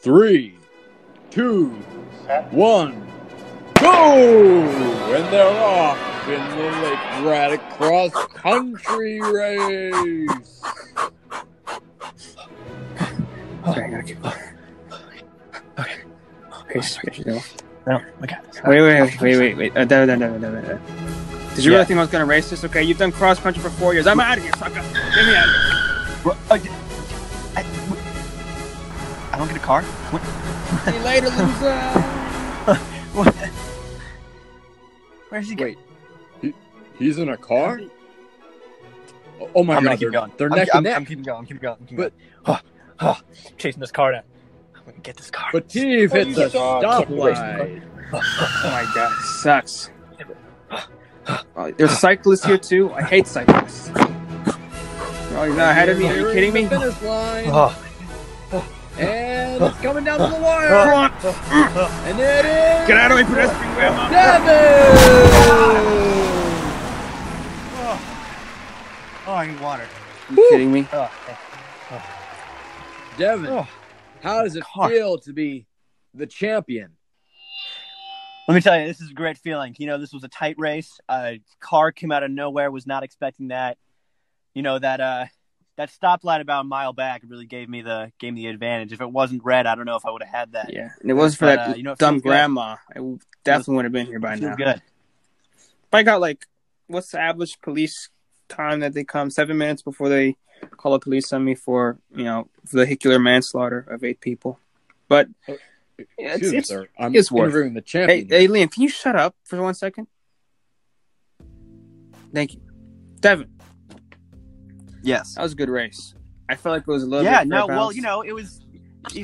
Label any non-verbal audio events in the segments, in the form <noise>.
Three, two, one, go! And they're off in the Lake Braddock cross country race. Okay, I gotta keep going. Okay. Okay, just get you know. No, I got this. Wait, wait, wait, wait, wait, wait. Uh, da, da, da, da, da, da. Did you Yeah. really think I was gonna race this? Okay, you've done cross country for four years. I'm out of here, sucker. Get me out of here. What? I, I, I don't get a car. What? See you later, loser. <laughs> what? Where's he get? Wait, he's in a car? Oh, my I'm god, keep they're, going. they're I'm, neck I'm, and neck. I'm keeping going. I'm keeping going. I'm keeping going. Oh, oh, chasing this car down. I'm gonna get this car. but Steve oh, hits you a stoplight. Oh my god, it sucks. Oh, there's cyclists here too. I hate cyclists. Oh, he's not ahead of me. Are you Nearing kidding the me? Finish line. Oh, And it's coming down to the wire. And it is Get out of my pedestrian way, I'm Devin! oh, I need water. Are you kidding me? Oh, Devin, oh. how does it Car. feel to be the champion? Let me tell you, this is a great feeling. You know, this was a tight race. A car came out of nowhere. Was not expecting that. You know that uh, that stoplight about a mile back really gave me the gave me the advantage. If it wasn't red, I don't know if I would have had that. Yeah, and it wasn't for But, that uh, you know, dumb feels good. grandma. I definitely would have been here by now. good. If I got like, what's the average police time that they come? Seven minutes before they call the police on me for you know vehicular manslaughter of eight people. But yeah, it's, me, it's sir. I'm it's worth interviewing the hey, hey, Liam, can you shut up for one second? Thank you, Devin. Yes. That was a good race. I felt like it was a little. Yeah. No. Well, you know, it was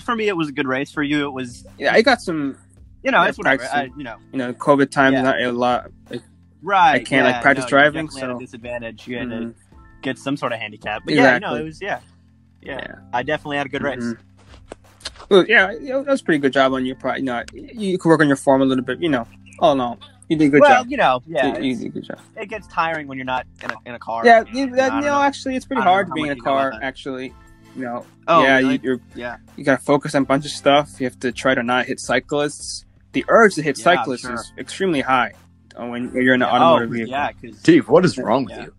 for me. It was a good race. For you, it was. Yeah, I got some. You know, Yeah, it's whatever. I, you know, You know, COVID times Yeah. not a lot. Like, right? I can't, like, practice no, driving, so- a disadvantage. You had mhm. to get some sort of handicap. But yeah, no, Exactly. it was yeah. yeah, Yeah. I definitely had a good race. Mhm. Well, yeah, that was a pretty good job on your part. You know, you could work on your form a little bit. You know, all in all, you did a good well, job. you know, yeah, you, you did a good job. it gets tiring when you're not in a, in a car. Yeah, you, that, I you know, know. actually, it's pretty hard know to be in a much you know about car. Actually, you know, Oh, yeah, really? you, you're yeah, you gotta focus on a bunch of stuff. You have to try to not hit cyclists. The urge to hit Yeah, cyclists sure. is extremely high when you're in an oh, automotive vehicle. yeah, because Steve, what is wrong with Yeah. you?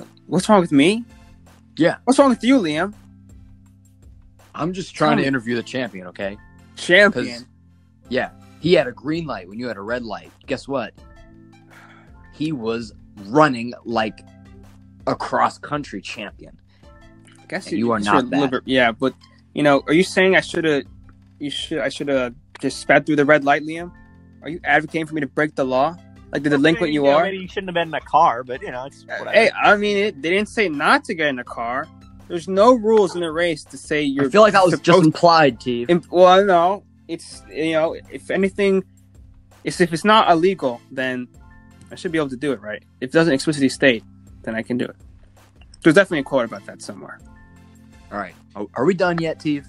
Liam, what's wrong with me? Yeah. What's wrong with you, Liam? I'm just trying Tell to interview the champion, okay? Champion. Yeah, he had a green light when you had a red light. Guess what? He was running like a cross country champion. I guess And you are should not that. liber- Yeah, but you know, are you saying I should have? You should. I should have just sped through the red light, Liam. Are you advocating for me to break the law, like the delinquent you know, are? Maybe you shouldn't have been in a car, but you know, it's uh, whatever. Hey, I mean, it, they didn't say not to get in a car. There's no rules in the race to say you're. I feel like that was just implied, Steve. Im- well, no, it's you know, if anything, it's if it's not illegal, then I should be able to do it, right? If it doesn't explicitly state, then I can do it. There's definitely a quote about that somewhere. All right, are, are we done yet, Steve?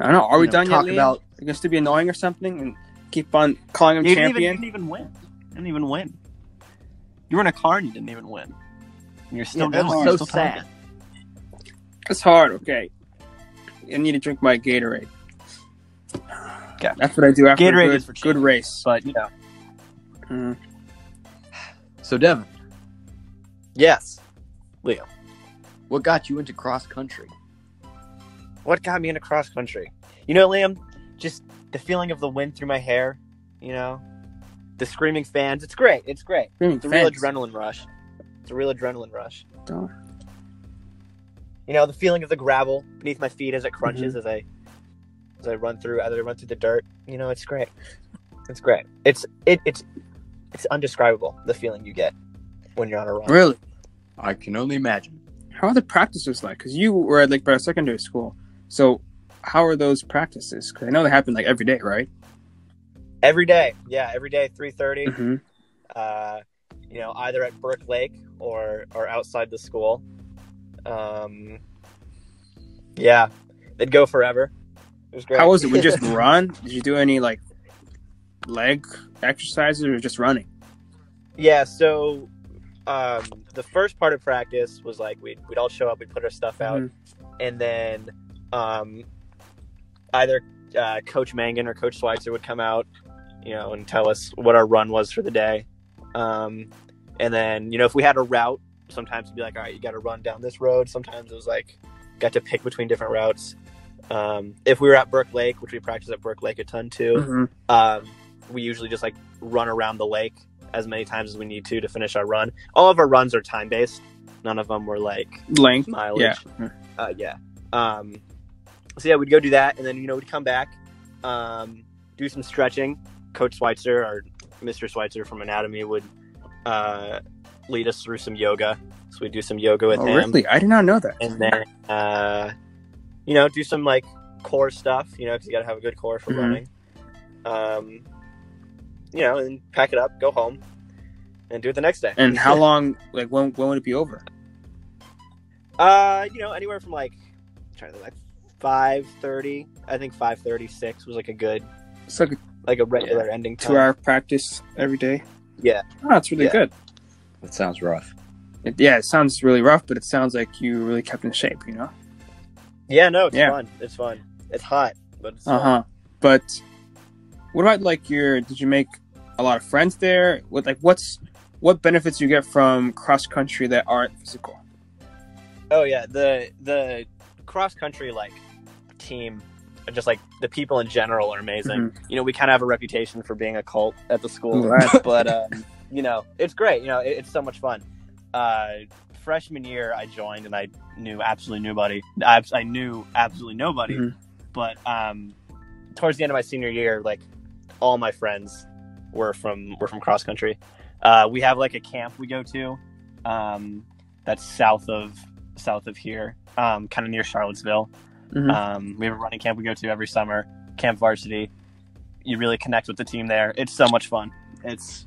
I don't know. Are we know, done yet? Liam? About Are you going to be annoying or something and keep on calling him you didn't even, you didn't even win. You didn't even win. You were in a car and you didn't even win. And you're still Yeah, going. that's You're so still sad. talking. It's hard. Okay. I need to drink my Gatorade. Okay. That's what I do after Gatorade a good, is for good race. But you know, Mm. So, Devin, yes, Leo. what got you into cross country? What got me into cross country? You know, Liam, just the feeling of the wind through my hair. You know, the screaming fans. It's great. It's great. Screaming It's a real adrenaline rush. It's a real adrenaline rush. Don't- You know, the feeling of the gravel beneath my feet as it crunches as I I run through I run through the dirt. You know, it's great. It's great. It's it it's it's undescribable the feeling you get when you're on a run. Really? I can only imagine. How are the practices like? Because you were at Lake Braddock Secondary School. So, how are those practices? Because I know they happen like every day, right? Every day. Yeah, every day, three thirty. Mm-hmm. uh, you know, either at Burke Lake or or outside the school. Um, yeah, they'd go forever. It was great. How was it? We just <laughs> run? Did you do any like leg exercises or just running? yeah. So, um, the first part of practice was like we'd we'd all show up, we'd put our stuff out, Mhm. and then um, either uh, Coach Mangan or Coach Schweitzer would come out, you know, and tell us what our run was for the day. Um, and then, you know, if we had a route, sometimes it'd be like, all right, you got to run down this road. Sometimes it was like, got to pick between different routes. Um, if we were at Burke Lake, which we practice at Burke Lake a ton too, Mhm. um, we usually just like run around the lake as many times as we need to to finish our run. All of our runs are time based. None of them were like Length. mileage. Yeah. Uh, yeah. Um, so yeah, we'd go do that, and then you know we'd come back, um, do some stretching. Coach Schweitzer or Mr. Schweitzer from anatomy would uh, lead us through some yoga. So we'd do some yoga with Oh, him, really? I did not know that. and then uh, you know do some like core stuff. You know, because you got to have a good core for Mhm. running. Um, you know, and pack it up, go home, and do it the next day. And how <laughs> long? Like when? When would it be over? Uh, you know, anywhere from like trying to think, like five thirty. I think five thirty six was like a good, It's like a like a regular ending time. two-hour practice every day. Yeah. Oh, that's really Yeah. good. That sounds rough. It, yeah, it sounds really rough, but it sounds like you really kept in shape. You know. Yeah, no, it's Yeah. fun. It's fun. It's hot, but uh huh. But what about like your? Did you make a lot of friends there? What like what's what benefits you get from cross country that aren't physical? Oh yeah, the the cross country like team, just like the people in general are amazing. You know, we kind of have a reputation for being a cult at the school, Right. but um, you know, it's great. You know, it, it's so much fun. Uh, freshman year, I joined and I knew absolutely nobody. I, I knew absolutely nobody, Mhm. but um, towards the end of my senior year, like all my friends were from were from cross country. Uh, we have like a camp we go to um, that's south of south of here, um, kind of near Charlottesville. Mhm. Um, we have a running camp we go to every summer, Camp Varsity. You really connect with the team there. It's so much fun. It's,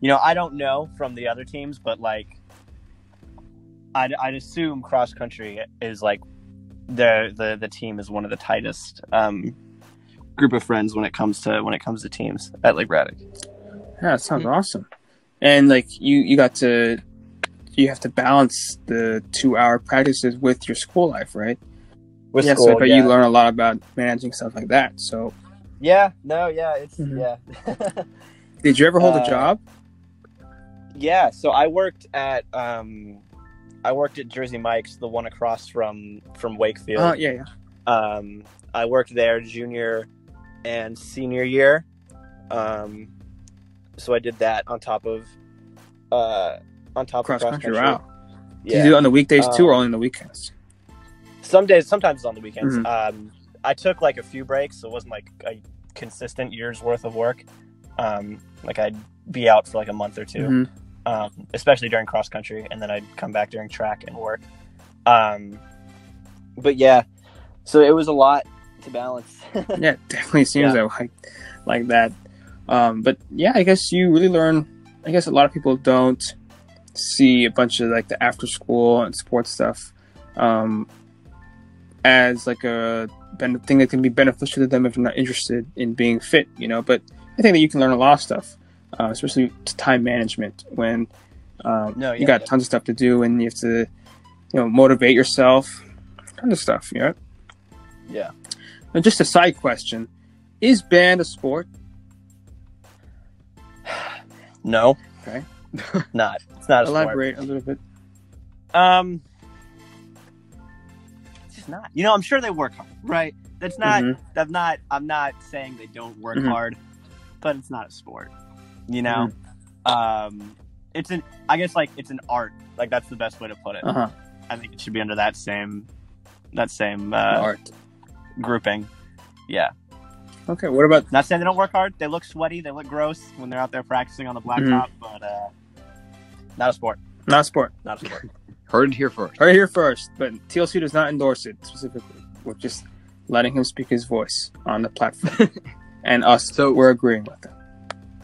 you know, I don't know from the other teams, but like, I'd, I'd assume cross country is like the the the team is one of the tightest um, group of friends when it comes to when it comes to teams at Lake Braddock. Yeah, that sounds awesome. And like you, you got to, you have to balance the two-hour practices with your school life, right? With yeah, school, I bet yeah. you learn a lot about managing stuff like that. So, Yeah, no, yeah, it's Mhm. yeah. <laughs> did you ever hold Uh, a job? Yeah, so I worked at um I worked at Jersey Mike's, the one across from from Wakefield. Oh, yeah, yeah. Um I worked there junior and senior year. Um so I did that on top of uh on top Cross of country. cross country. Wow. Did Yeah. you do it on the weekdays too, or Um, only on the weekends? Some days sometimes it's on the weekends. Mhm. Um I took like a few breaks, so it wasn't like a consistent year's worth of work. Um like I'd be out for like a month or 2 Mhm. Um, especially during cross country, and then I'd come back during track and work. Um, but yeah, so it was a lot to balance. <laughs> Yeah, it definitely seems Yeah. that like like that. Um, but yeah, I guess you really learn. I guess a lot of people don't see a bunch of like the after school and sports stuff um, as like a ben- thing that can be beneficial to them if they're not interested in being fit. You know, but I think that you can learn a lot of stuff, uh, especially to time management when um, No, you got yeah. tons of stuff to do and you have to you know motivate yourself, kind of stuff. You know. yeah. And just a side question: Is band a sport? <sighs> No. Okay. <laughs> not. It's not a sport. Elaborate a little bit. Um, it's just not. You know, I'm sure they work hard, right? That's not. Mhm. I'm not. I'm not saying they don't work Mhm. hard, but it's not a sport. You know, um, it's an. I guess like it's an art. Like that's the best way to put it. Uh huh. I think it should be under that same, that same uh, Art. grouping. Yeah. Okay. What about? Not saying they don't work hard. They look sweaty. They look gross when they're out there practicing on the blacktop. But uh, not a sport. Not a sport. Not a sport. <laughs> Heard it here first. Right here first, but TLC does not endorse it specifically. We're just letting him speak his voice on the platform, <laughs> and us. So- we're agreeing with him.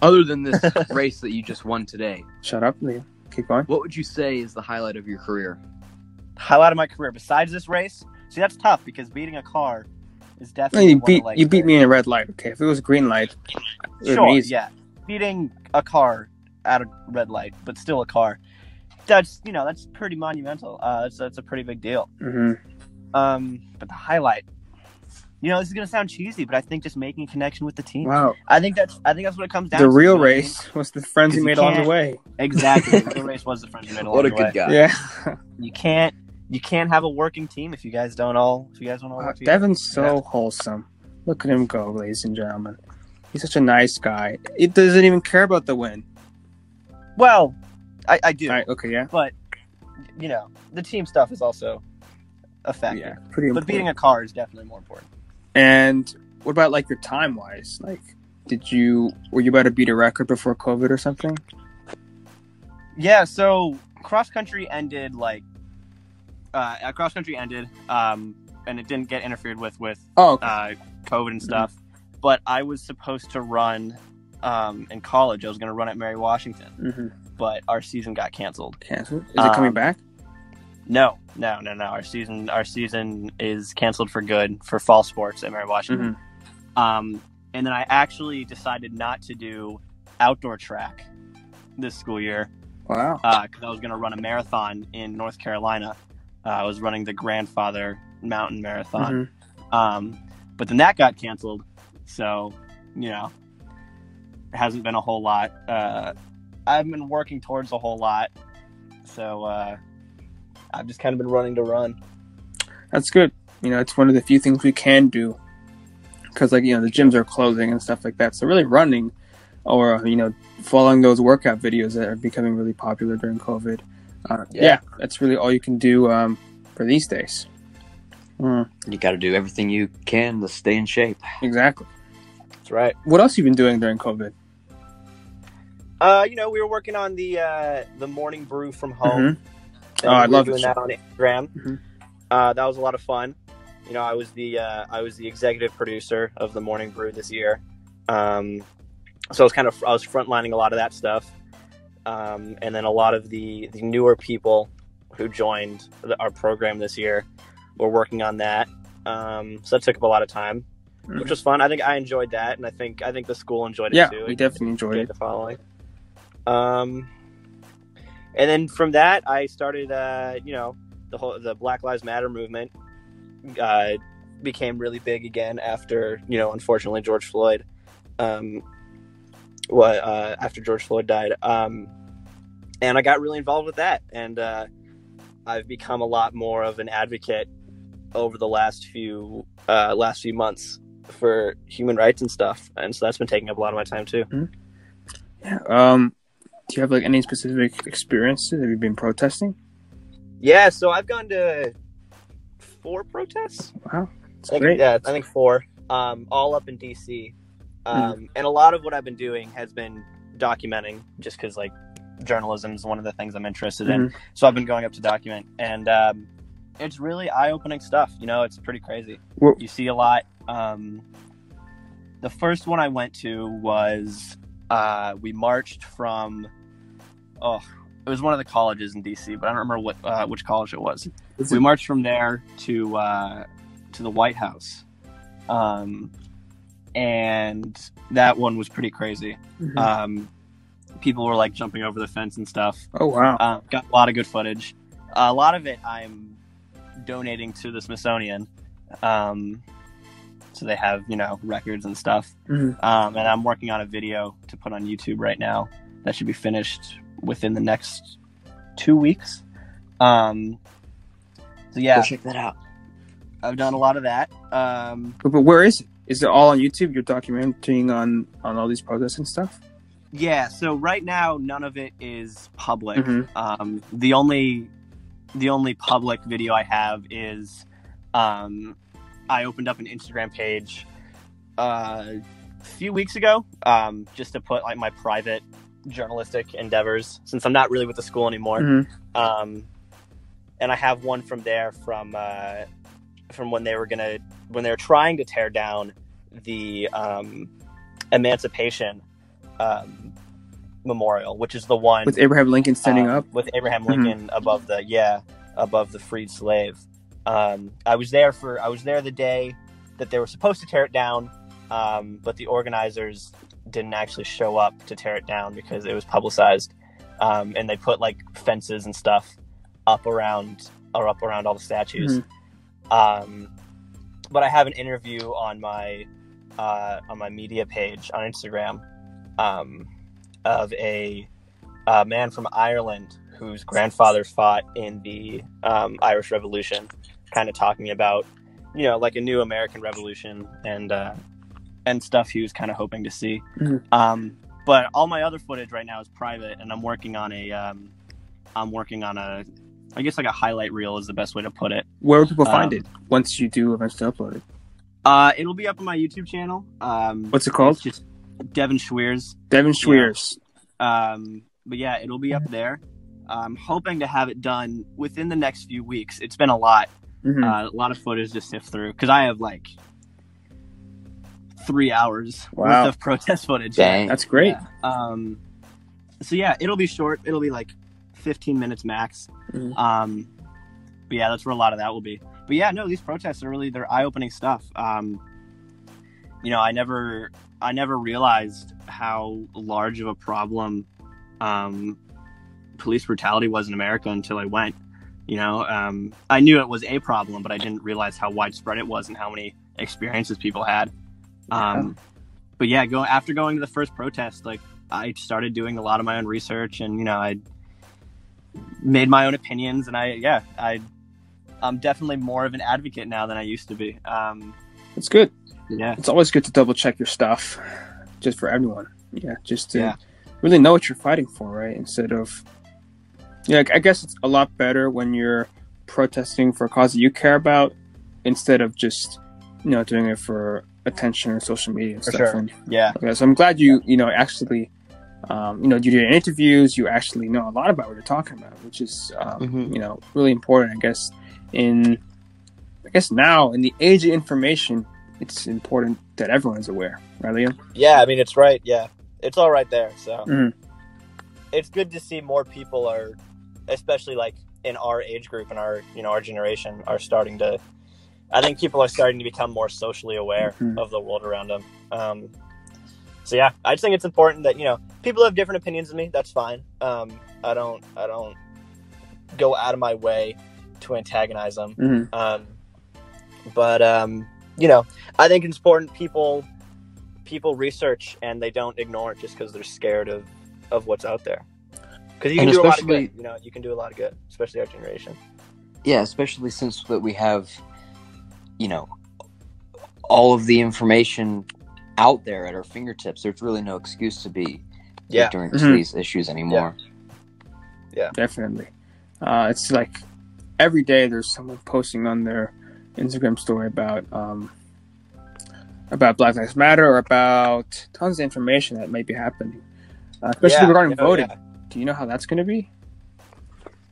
Other than this <laughs> race that you just won today, Shut up, Liam. Keep going. what would you say is the highlight of your career? Highlight of my career besides this race. See, that's tough because beating a car is definitely you beat you beat me in a red light. Okay, if it was a green light, it would Sure, be easy. yeah. Beating a car at a red light, but still a car. That's you know that's pretty monumental. Uh, that's that's a pretty big deal. hmm Um, but the highlight, you know, this is gonna sound cheesy, but I think just making a connection with the team. Wow. I think that's I think that's what it comes down The to. real you I mean? race was the friends 'Cause you you made along the way. Exactly. the real <laughs> race was the friends you made along the way. What a good way. guy. Yeah. <laughs> You can't you can't have a working team if you guys don't all if you guys don't all Wow, work uh, together. Devin's so wholesome. Look at him go, ladies and gentlemen. He's such a nice guy. He doesn't even care about the win. Well, I, I do, All right, okay, yeah. but you know, the team stuff is also a factor. Yeah, pretty But beating a car is definitely more important. And what about like your time wise? Like, did you were you about to beat a record before COVID or something? Yeah, so cross country ended like uh cross country ended um and it didn't get interfered with with Oh, okay. uh COVID and stuff. But I was supposed to run um in college. I was going to run at Mary Washington, hmm but our season got canceled. Canceled. Is it coming Um, back? No, no, no, no. Our season our season is canceled for good for fall sports at Mary Washington. Mhm. Um and then I actually decided not to do outdoor track this school year Wow. because I was going to run a marathon in North Carolina. Uh, I was running the Grandfather Mountain Marathon, Mhm. um, but then that got canceled. So, you know, it hasn't been a whole lot. Uh, I've been working towards a whole lot, so uh, I've just kind of been running to run. That's good. You know, it's one of the few things we can do because, like, you know, the gyms are closing and stuff like that. So, really, running or you know, following those workout videos that are becoming really popular during COVID. Uh, yeah. Yeah. that's really all you can do um, for these days. Mm, You got to do everything you can to stay in shape. exactly. That's right. What else you been doing during COVID? Uh, you know, we were working on the uh, the morning brew from home. Mhm. And Oh, I love doing that on Instagram. Mhm. Uh, that was a lot of fun. You know, I was the uh, I was the executive producer of the Morning Brew this year. Um, so I was kind of I was frontlining a lot of that stuff, um, and then a lot of the the newer people who joined the, our program this year were working on that. Um, so that took up a lot of time, which was fun. I think I enjoyed that, and I think I think the school enjoyed it Yeah, too. we definitely enjoyed Enjoyed it. the following. Um, and then from that, I started, uh, you know, the whole the Black Lives Matter movement uh, became really big again after, you know, unfortunately George Floyd, um, what uh, after George Floyd died, um, and I got really involved with that, and uh, I've become a lot more of an advocate over the last few uh, last few months for human rights and stuff, and so that's been taking up a lot of my time too. Yeah. Um, do you have like any specific experiences? Have you been protesting? Yeah, so I've gone to four protests. Wow, that's I think, great. Yeah, I think four. Um, all up in DC, um, and a lot of what I've been doing has been documenting, just because like journalism is one of the things I'm interested in. Mm-hmm. So I've been going up to document, and um, it's really eye-opening stuff. You know, it's pretty crazy. Well- You see a lot. Um, the first one I went to was uh, we marched from oh it was one of the colleges in DC, but I don't remember what uh, which college it was. Is we marched from there to uh, to the White House, um, and that one was pretty crazy. Mhm. Um, people were like jumping over the fence and stuff. oh wow. Uh, got a lot of good footage. a lot of it I'm donating to the Smithsonian. Um, so they have, you know, records and stuff. Mhm. Um, and I'm working on a video to put on YouTube right now that should be finished within the next two weeks. Um, so yeah, Go check that out. I've done a lot of that. Um, But, but where is it? Is it all on YouTube? You're documenting on on all these projects and stuff. yeah, so right now none of it is public. Mhm. Um, the only the only public video I have is um, I opened up an Instagram page uh, a few weeks ago um, just to put like my private journalistic endeavors since I'm not really with the school anymore. Mhm. Um, and I have one from there from uh, from when they were gonna when they were trying to tear down the um, Emancipation um, Memorial, which is the one With Abraham Lincoln standing uh, up. with Abraham Mhm. Lincoln above the yeah above the freed slave. Um, I was there for I was there the day that they were supposed to tear it down, um, but the organizers didn't actually show up to tear it down because it was publicized, um, and they put like fences and stuff up around or up around all the statues. Um, but I have an interview on my uh, on my media page on Instagram um, of a, a man from Ireland whose grandfather fought in the um, Irish Revolution, kind of talking about you know like a new American Revolution and uh, and stuff he was kind of hoping to see. Mhm. Um, but all my other footage right now is private, and I'm working on a um, I'm working on a I guess like a highlight reel is the best way to put it. Where will people find Um, it once you do eventually upload it? Uh, it'll be up on my YouTube channel. Um, What's it called? Just Devin Schweers. Devin Schweers. Um, but yeah, it'll be up there. I'm hoping to have it done within the next few weeks. It's been a lot, Mhm. uh, a lot of footage to sift through because I have like three hours Wow. worth of <laughs> protest footage. Dang. That's great. Yeah. Um, so yeah, it'll be short. It'll be like 15 minutes max. Mhm. Um, but yeah, that's where a lot of that will be. But yeah, no, these protests are really they're eye-opening stuff. Um, you know, I never I never realized how large of a problem um, police brutality was in America until I went. You know, um, I knew it was a problem, but I didn't realize how widespread it was and how many experiences people had. Um, but yeah, go after going to the first protest, like I started doing a lot of my own research, and you know, I made my own opinions, and I yeah, I I'm definitely more of an advocate now than I used to be. Um, It's good. yeah, It's always good to double check your stuff, just for everyone. Yeah, just to Yeah. really know what you're fighting for, right? Instead of, yeah, I guess it's a lot better when you're protesting for a cause that you care about, instead of just, you know, doing it for attention or social media and For stuff. sure. And, yeah, okay, so I'm glad you, you know, actually, um, you know, you did interviews. You actually know a lot about what you're talking about, which is, um, Mhm. you know, really important. I guess in, I guess now in the age of information, it's important that everyone's aware, right, Liam? yeah. I mean, it's right. Yeah, it's all right there. So Mhm. it's good to see more people are, especially like in our age group and our you know our generation are starting to. I think people are starting to become more socially aware Mhm. of the world around them. Um, so yeah, I just think it's important that you know people have different opinions than me. That's fine. Um, I don't I don't go out of my way to antagonize them. Mm-hmm. Um, but um, you know, I think it's important people people research and they don't ignore it just because they're scared of of what's out there. Because you can And do a lot of good. You know, you can do a lot of good, especially our generation. Yeah, especially since that we have, you know, all of the information out there at our fingertips. There's really no excuse to be Yeah. ignorant Mhm. to these issues anymore. Yeah. Definitely. Uh, it's like every day there's someone posting on their Instagram story about um, about Black Lives Matter or about tons of information that might be happening, uh, especially Yeah, regarding you know, voting. yeah. Do you know how that's going to be?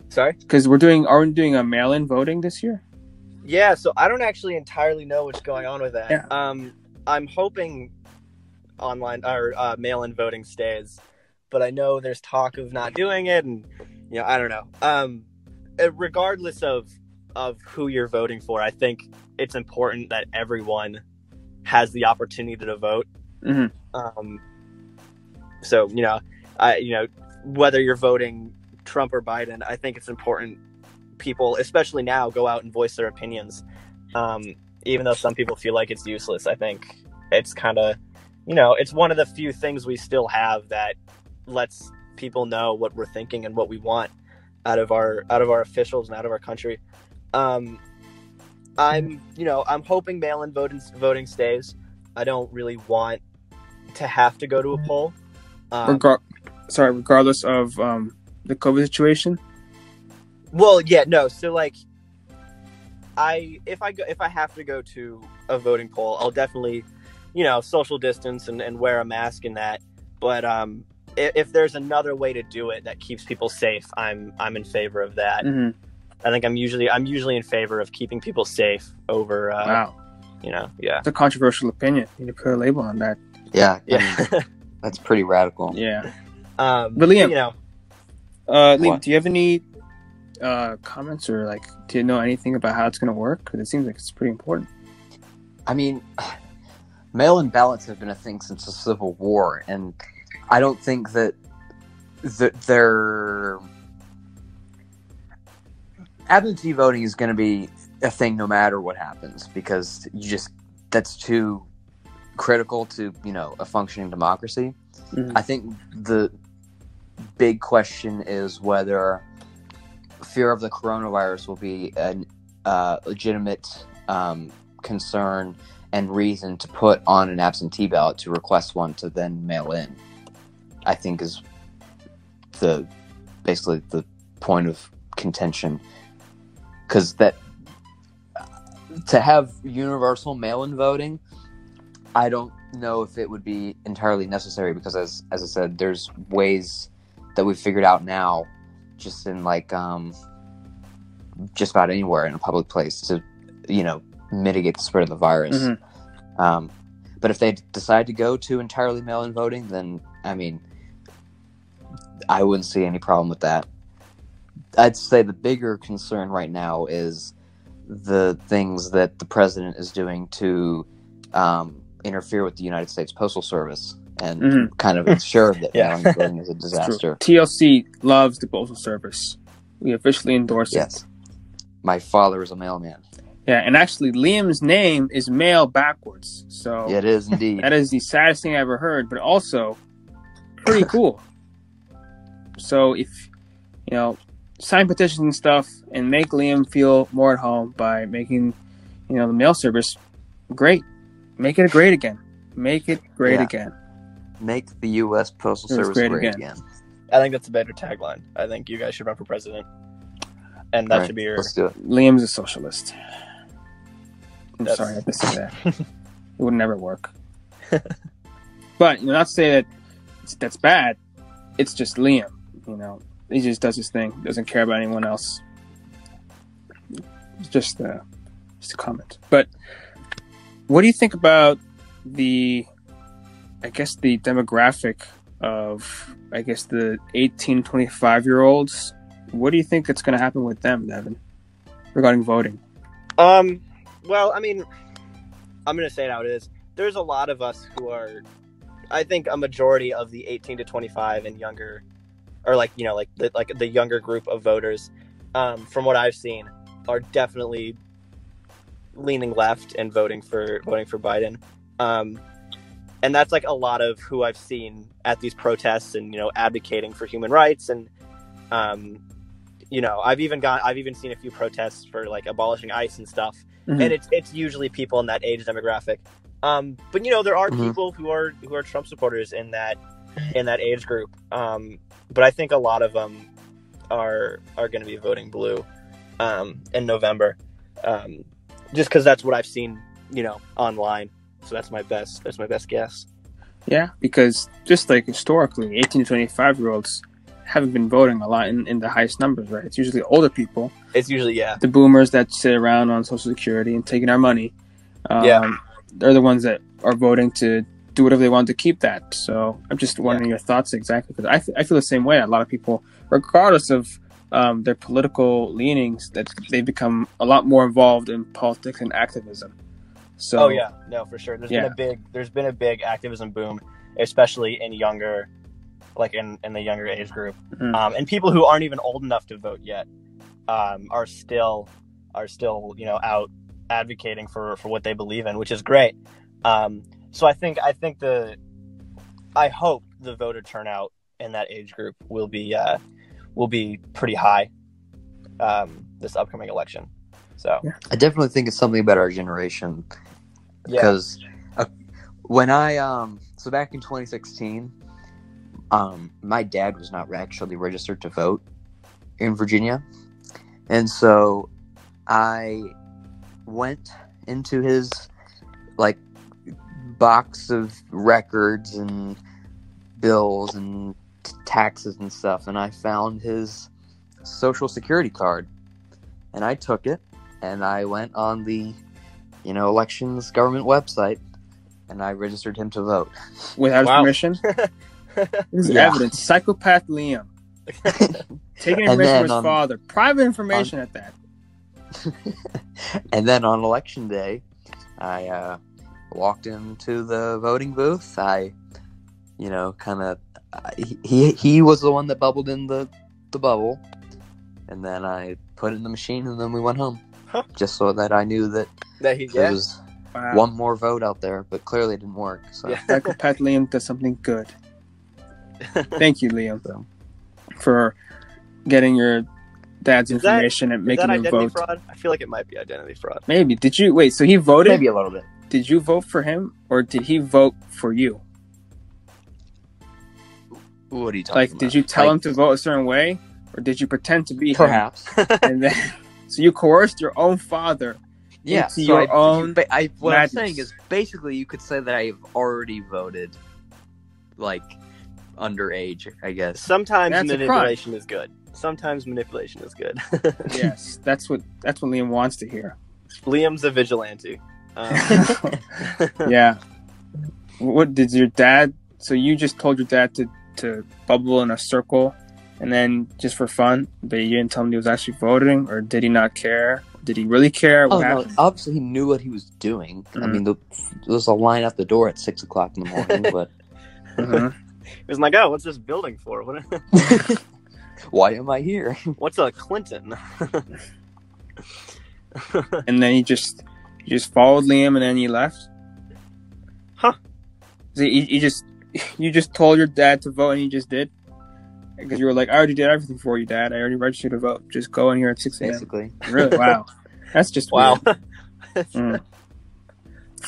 Sorry. Because we're doing are we doing a mail-in voting this year? Yeah, so I don't actually entirely know what's going on with that. Yeah. Um, I'm hoping online or uh, mail-in voting stays, but I know there's talk of not doing it, and you know I don't know. Um, uh, regardless of of who you're voting for, I think it's important that everyone has the opportunity to vote. Mhm. Um, so you know, I you know whether you're voting Trump or Biden, I think it's important people, especially now, go out and voice their opinions. Um, even though some people feel like it's useless, I think it's kind of, you know, it's one of the few things we still have that lets people know what we're thinking and what we want out of our out of our officials and out of our country. Um, I'm, you know, I'm hoping mail-in voting voting stays. I don't really want to have to go to a poll. Um, Regar- sorry, regardless of um, the COVID situation. Well, yeah, no. So like, I if I go if I have to go to a voting poll, I'll definitely, you know, social distance and, and wear a mask and that. But um, if, if there's another way to do it that keeps people safe, I'm I'm in favor of that. hmm I think I'm usually I'm usually in favor of keeping people safe over, uh, wow, you know, yeah, it's a controversial opinion. You need to put a label on that. Yeah, I yeah. mean, <laughs> that's pretty radical. Yeah. um, But Liam- you know, Uh, Liam, What? do you have any uh, comments or like do you know anything about how it's going to work? Because it seems like it's pretty important. I mean, <sighs> mail-in ballots have been a thing since the Civil War, and I don't think that that they're absentee voting is going to be a thing no matter what happens because you just that's too critical to you know a functioning democracy. Mhm. I think the big question is whether fear of the coronavirus will be a uh, legitimate um, concern and reason to put on an absentee ballot to request one to then mail in. I think is the basically the point of contention because that to have universal mail-in voting i don't know if it would be entirely necessary because as as i said there's ways that we've figured out now just in like um just about anywhere in a public place to you know mitigate the spread of the virus. Mhm. um but if they decide to go to entirely mail-in voting then i mean i wouldn't see any problem with that. I'd say the bigger concern right now is the things that the president is doing to um, interfere with the United States Postal Service and Mhm. kind of ensure that <laughs> Yeah. mail-in is a <laughs> disaster. TLC loves the Postal Service. We officially endorse Yes. it. My father is a mailman. Yeah, and actually, Liam's name is mail backwards. So Yeah, it is indeed. that is the saddest thing I ever heard, but also pretty <laughs> cool. So if you know, sign petitions and stuff, and make Liam feel more at home by making you know the mail service great. Make it great again. Make it great Yeah. again. Make the U.S. Postal It Service great great, again. again. I think that's a better tagline. I think you guys should run for president, and that All should be your. Let's do it. Liam's a socialist. I'm That's- sorry I have to say that. <laughs> it would never work. but you know, not to say that it's, that's bad. It's just Liam. You know, he just does his thing. Doesn't care about anyone else. It's just uh, just a comment. But what do you think about the? I guess the demographic of I guess the 18 25 year olds. What do you think that's going to happen with them, Devin, regarding voting? Um. Well, I mean, I'm gonna say it how it is. There's a lot of us who are, I think, a majority of the 18 to 25 and younger, or like you know, like the like the younger group of voters, um, from what I've seen, are definitely leaning left and voting for voting for Biden. Um, and that's like a lot of who I've seen at these protests and you know advocating for human rights. And um, you know I've even got I've even seen a few protests for like abolishing ICE and stuff. Mhm. and it's it's usually people in that age demographic. Um, but you know there are Mhm. people who are who are Trump supporters in that in that age group. Um, but I think a lot of them are are going to be voting blue um, in November um, just because that's what I've seen you know online so that's my best that's my best guess Yeah, because just like historically, 18 to 25 year olds haven't been voting a lot in, in the highest numbers, right? It's usually older people, it's usually yeah the boomers that sit around on Social Security and taking our money. Um, Yeah. They're the ones that are voting to do whatever they want to keep that. So I'm just wondering your thoughts exactly, because I, f- I feel the same way. A lot of people, regardless of um, their political leanings, that they become a lot more involved in politics and activism. So oh yeah. No for sure. There's Yeah. been a big there's been a big activism boom especially in younger like in, in the younger age group. Mhm. um, and people who aren't even old enough to vote yet um, are still are still you know out advocating for for what they believe in which is great. Um, so i think i think the i hope the voter turnout in that age group will be uh, will be pretty high um, this upcoming election. So I definitely think it's something about our generation yeah. Because uh, when I um so back in 2016, um my dad was not actually registered to vote in Virginia, and so I went into his like box of records and bills and t- taxes and stuff, and I found his social security card, and I took it and I went on the you know, elections government website, and I registered him to vote. without his Wow. permission, <laughs> this is Yeah. evidence. Psychopath Liam <laughs> taking And information then from his on- father, private information at that. <laughs> and then on election day, I uh, walked into the voting booth. I, you know, kind of he he was the one that bubbled in the the bubble, and then I put it in the machine, and then we went home. Huh. just so that I knew that That he there yeah. was Wow. one more vote out there, but clearly it didn't work. So Yeah. Psycho Pat Liam does something good. <laughs> Thank you, Liam, for getting your dad's Is that- information and making that him vote. fraud? I feel like it might be identity fraud. Maybe. Did you wait? So he voted? maybe a little bit. Did you vote for him, or did he vote for you? What are you talking Like, about? did you tell Like, him to vote a certain way, or did you pretend to be him? Perhaps. And then, <laughs> so you coerced your own father. yeah. into so your I, own you, ba- I, what madness. I'm saying is basically you could say that I've already voted, like underage, I guess. Sometimes That's manipulation is good. Sometimes manipulation is good. <laughs> Yes, that's what that's what Liam wants to hear. Liam's a vigilante. Um, <laughs> <laughs> yeah. What did your dad? So you just told your dad to to bubble in a circle, and then just for fun, but you didn't tell him he was actually voting, or did he not care? Did he really care? Oh What no! Obviously, he knew what he was doing. I Mhm. mean, the, there was a line at the door at six o'clock in the morning. but Mhm. <laughs> he was like, "Oh, what's this building for? What? <laughs> why am I here? <laughs> What's a Clinton?" And then he just he just followed Liam, and then he left. Huh. So you, you just you just told your dad to vote, and he just did. Because you were like, I already did everything for you, Dad. I already registered to vote. Just go in here at six a.m. Basically, Really? <laughs> Wow. That's just wow. weird. <laughs> Mm.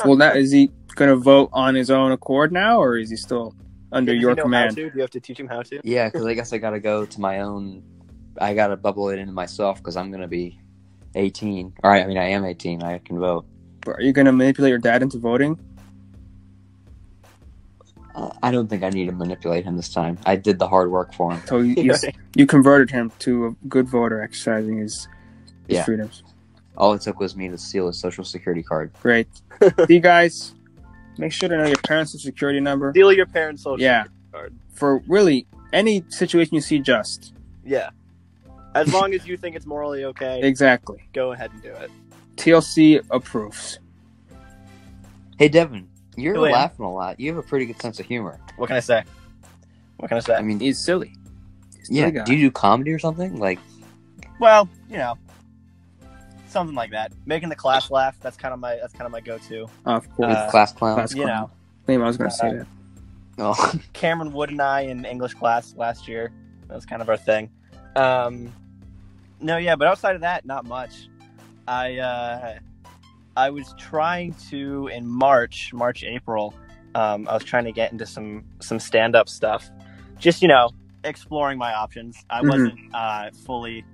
Well, that is he going to vote on his own accord now, or is he still under Does your command? to? Do you have to teach him how to? yeah. Because I guess I gotta go to my own. I gotta bubble it into myself because I'm gonna be eighteen. All right. I mean, I am eighteen. I can vote. But are you going to manipulate your dad into voting? Uh, I don't think I need to manipulate him this time. I did the hard work for him. So you, you, <laughs> you converted him to a good voter, exercising his, his Yeah. freedoms. All it took was me to steal his social security card. Great. <laughs> See, guys, make sure to know your parents' social security number. Steal your parents' social Yeah. security card. For really any situation you see just. Yeah. As long as you think it's morally okay, Exactly. go ahead and do it. TLC approves. Hey, Devin, you're laughing a lot. You have a pretty good sense of humor. What can I say? What can I say? I mean, He's silly. He's yeah. silly. Do you do comedy or something? Like, well, you know, something like that. Making the class laugh. That's kind of my. That's kind of my go-to. of course. Uh, class clown? class You know, Liam, I was going to say that. Oh, <laughs> Cameron Wood and I in English class last year. That was kind of our thing. Um, no, yeah, but outside of that, not much. I uh, I was trying to in March, March April. Um, I was trying to get into some some stand up stuff. Just you know, exploring my options. I Mhm. wasn't uh, fully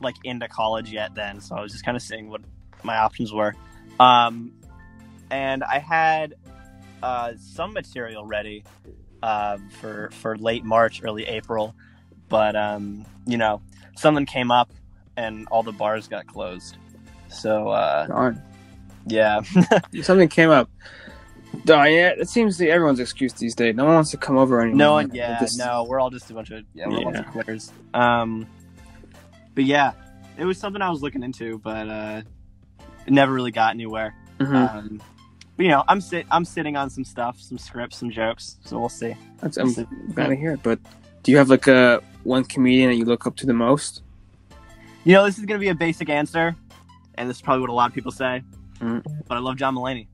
like into college yet then, so I was just kind of seeing what my options were. Um, and I had uh, some material ready uh, for for late March, early April, but um, you know something came up and all the bars got closed. So uh, Darn. Yeah, <laughs> Something came up. Yeah, it seems to be everyone's excuse these days. No one wants to come over anymore. no one, yeah, This- no, we're all just a bunch of yeah, we're a bunch Yeah. of quitters. Um, but yeah, it was something I was looking into, but uh, it never really got anywhere. Mhm. Um, but you know, I'm sit I'm sitting on some stuff, some scripts, some jokes, so we'll see. That's, I'm glad to hear it. But do you have like a one comedian that you look up to the most? You know, this is gonna be a basic answer, and this is probably what a lot of people say, Mm. but I love John Mulaney.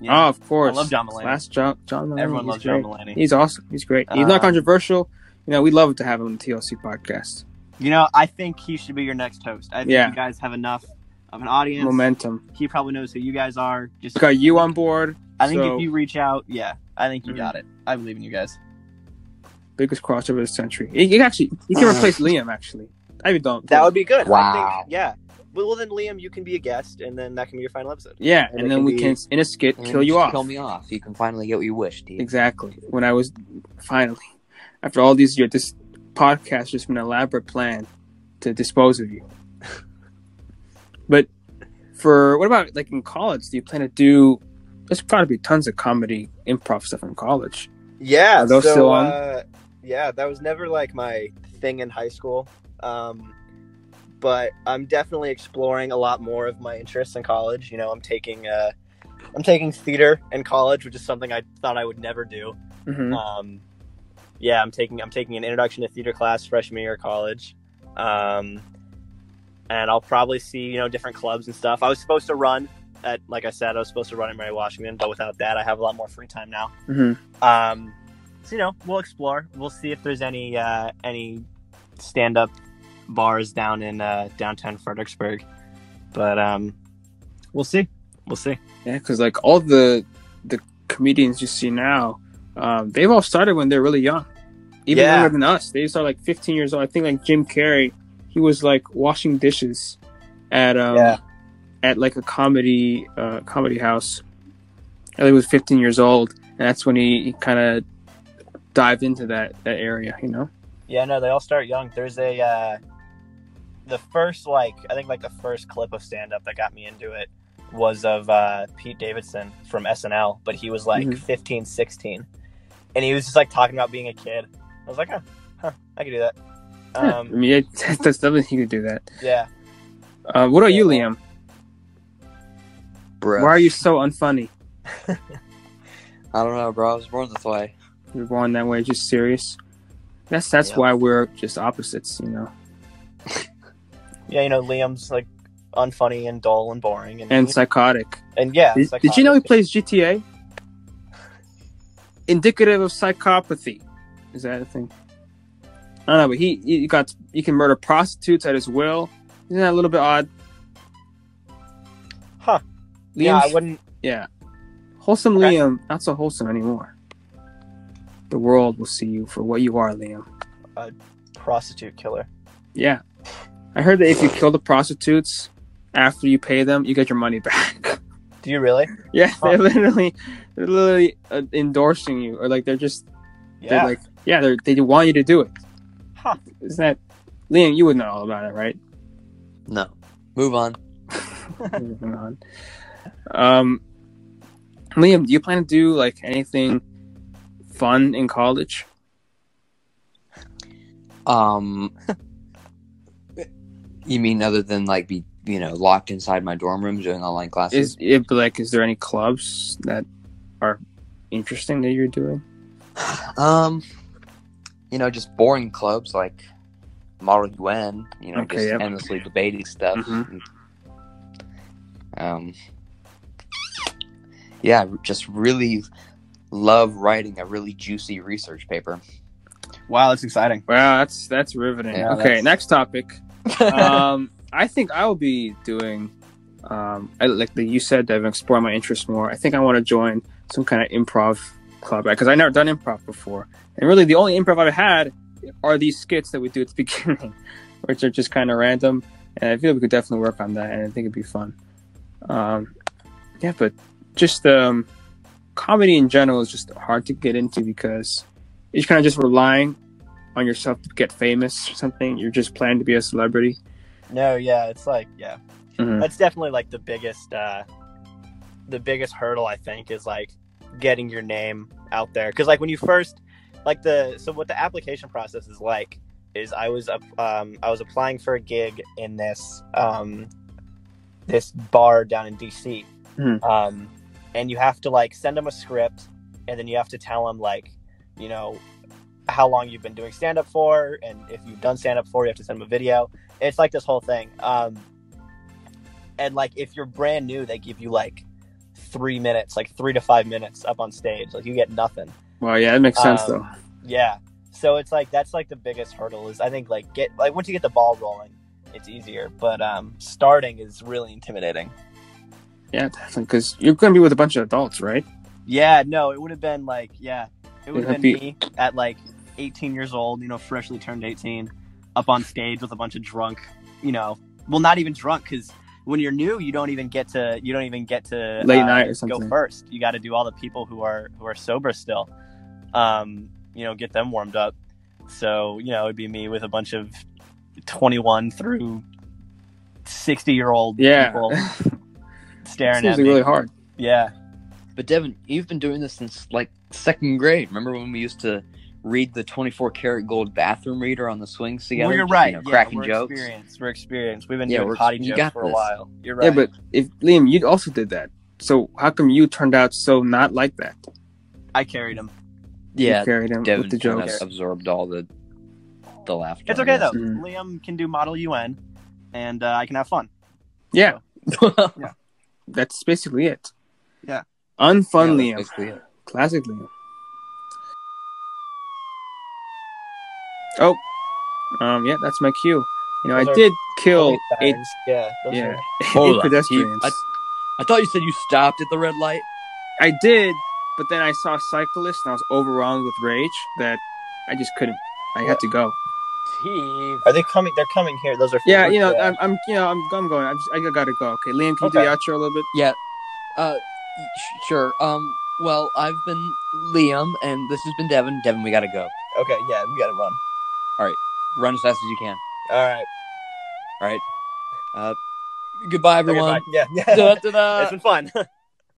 You Oh, of course. I love John Mulaney. Last John, John Mulaney. Everyone he's loves great. John Mulaney. He's awesome. He's great. He's not Uh, controversial. You know, we love to have him on the TLC podcast. You know, I think he should be your next host. I think Yeah. you guys have enough of an audience. Momentum. He probably knows who you guys are. Just got you on board. I think so- if you reach out, yeah, I think you Mhm. got it. I believe in you guys. Biggest crossover of the century. He, he actually he can replace Liam. Actually, I even don't. That would be good. I Wow. think, yeah. Well, well, then Liam, you can be a guest, and then that can be your final episode. Yeah, and and, then can we be- can in a skit kill you off. Kill me off. You can finally get what you wish, Steve. Exactly. When I was finally, after all these years, this podcast has just been an elaborate plan to dispose of you. <laughs> but for what about like in college? Do you plan to do? There's probably tons of comedy improv stuff in college. Yeah. Are those so, still on? Uh, yeah, that was never like my thing in high school. Um, but I'm definitely exploring a lot more of my interests in college. You know, I'm taking uh, I'm taking theater in college, which is something I thought I would never do. hmm Um, yeah, I'm taking I'm taking an introduction to theater class freshman year of college. Um, and I'll probably see you know different clubs and stuff. I was supposed to run at like I said, I was supposed to run in Mary Washington, but without that, I have a lot more free time now. hmm Um, so you know, we'll explore. We'll see if there's any uh, any stand up bars down in uh, downtown Fredericksburg, but um, we'll see. We'll see. Yeah, because like all the the comedians you see now, um, they've all started when they're really young, even Yeah. younger than us. They started like 15 years old. I think like Jim Carrey, he was like washing dishes at um Yeah. at like a comedy uh comedy house. I think he was 15 years old, and that's when he, he kind of dived into that that area. You know. Yeah, no, they all start young. There's a uh, the first like I think like the first clip of stand up that got me into it was of uh, Pete Davidson from SNL, but he was like Mhm. 15, 16, and he was just like talking about being a kid. I was like, huh, huh I could do that. <laughs> I Um, mean, it, that's definitely he could do that. yeah, Uh, what about you, Yeah. Liam? Bro. Why are you so unfunny? <laughs> I don't know, bro. I was born this way. You're born that way, just serious. That's that's Yeah. why we're just opposites, you know. <laughs> yeah, you know, Liam's like unfunny and dull and boring, and And psychotic. and yeah. Did, did you know he plays GTA? Indicative of psychopathy. Is that a thing? I don't know, but he he got he can murder prostitutes at his will. Isn't that a little bit odd? Huh. Yeah, I wouldn't. yeah. Wholesome Okay. Liam, not so wholesome anymore. The world will see you for what you are, Liam. A prostitute killer. Yeah. I heard that if you kill the prostitutes after you pay them, you get your money <laughs> back. Do you really? yeah, Huh. they're literally, they're literally uh, endorsing you, or like they're just, Yeah. they're like, yeah, they're, they want you to do it. Huh. Isn't that, Liam? You would know all about it, right? No. Move on. <laughs> Moving on. Um, Liam, do you plan to do like anything fun in college? Um, you mean other than like be you know locked inside my dorm room doing online classes? Is it like, is there any clubs that are interesting that you're doing? <sighs> Um, you know, just boring clubs like Model UN. You know, Okay, just yep. endlessly debating stuff. Mhm. Um, yeah, just really love writing a really juicy research paper. Wow, that's exciting. Wow, that's that's riveting. Yeah, okay, that's- next topic. Um, I think I will be doing, um, I, like the, you said, Devin, explore my interests more. I think I want to join some kind of improv club because I've never done improv before, and really the only improv I've had are these skits that we do at the <laughs> beginning, which are just kind of random. And I feel we could definitely work on that, and I think it'd be fun. Um, yeah, but just um, comedy in general is just hard to get into because you're kind of just relying on yourself to get famous or something. You're just planning to be a celebrity. No, yeah, it's like yeah, Mhm. that's definitely like the biggest, uh the biggest hurdle I think is like getting your name out there. Because like when you first, like the so what the application process is like is I was up, um I was applying for a gig in this um this bar down in DC, Mhm. um, and you have to like send them a script, and then you have to tell them like, you know, how long you've been doing stand up for, and if you've done stand up for, you have to send them a video. It's like this whole thing. Um, and like if you're brand new, they give you like three minutes, like three to five minutes up on stage. Like you get nothing. Well, yeah, that makes sense Um, though. Yeah. So it's like that's like the biggest hurdle is I think like get like once you get the ball rolling, it's easier. But um starting is really intimidating. Yeah, definitely. Because you're going to be with a bunch of adults, right? Yeah, no, it would have been like yeah, it would have been be- me at like 18 years old, you know, freshly turned 18, up on stage with a bunch of drunk, you know, well, not even drunk because when you're new, you don't even get to you don't even get to Late uh, night or something. go first. You got to do all the people who are who are sober still, um, you know, get them warmed up. So you know, it'd be me with a bunch of 21 through 60 year old Yeah. people <laughs> staring at me. really hard. Yeah, But Devin, you've been doing this since like second grade. Remember when we used to read the 24 karat gold bathroom reader on the swings together? well, you're Just, right. You know, yeah, cracking we're jokes. experienced. We're experienced. We've been Yeah, doing potty you jokes got for a while. You're right. Yeah, but if Liam, you also did that. So how come you turned out so not like that? I carried him. Yeah, you carried him Devin with the jokes. absorbed all the the laughter. It's okay guess. though. Mhm. Liam can do Model UN. and uh, I can have fun. Yeah, <laughs> that's basically it. Yeah. Unfun Yeah, Liam. that's basically it. Classic Liam. Oh, um, yeah, that's my cue. You know, Those I did kill eight, sirens. Yeah. Those yeah, are- <laughs> eight Hold on. pedestrians. He- I thought you said you stopped at the red light. I did, but then I saw a cyclist and I was overwhelmed with rage that I just couldn't. I had to go. Steve. Are they coming? They're coming here. Those are. Yeah, you know, I'm, I'm you know, I'm, I'm going. I'm just, I gotta go. Okay, Liam, can you do Okay. the outro a little bit? Yeah. Uh, sh- sure. Um. Well, I've been Liam, and this has been Devin. Devin, we gotta go. Okay. Yeah, we gotta run. All right, run as fast as you can. All right. All right. Uh. Goodbye, everyone. Yeah. <laughs> It's been fun. <laughs>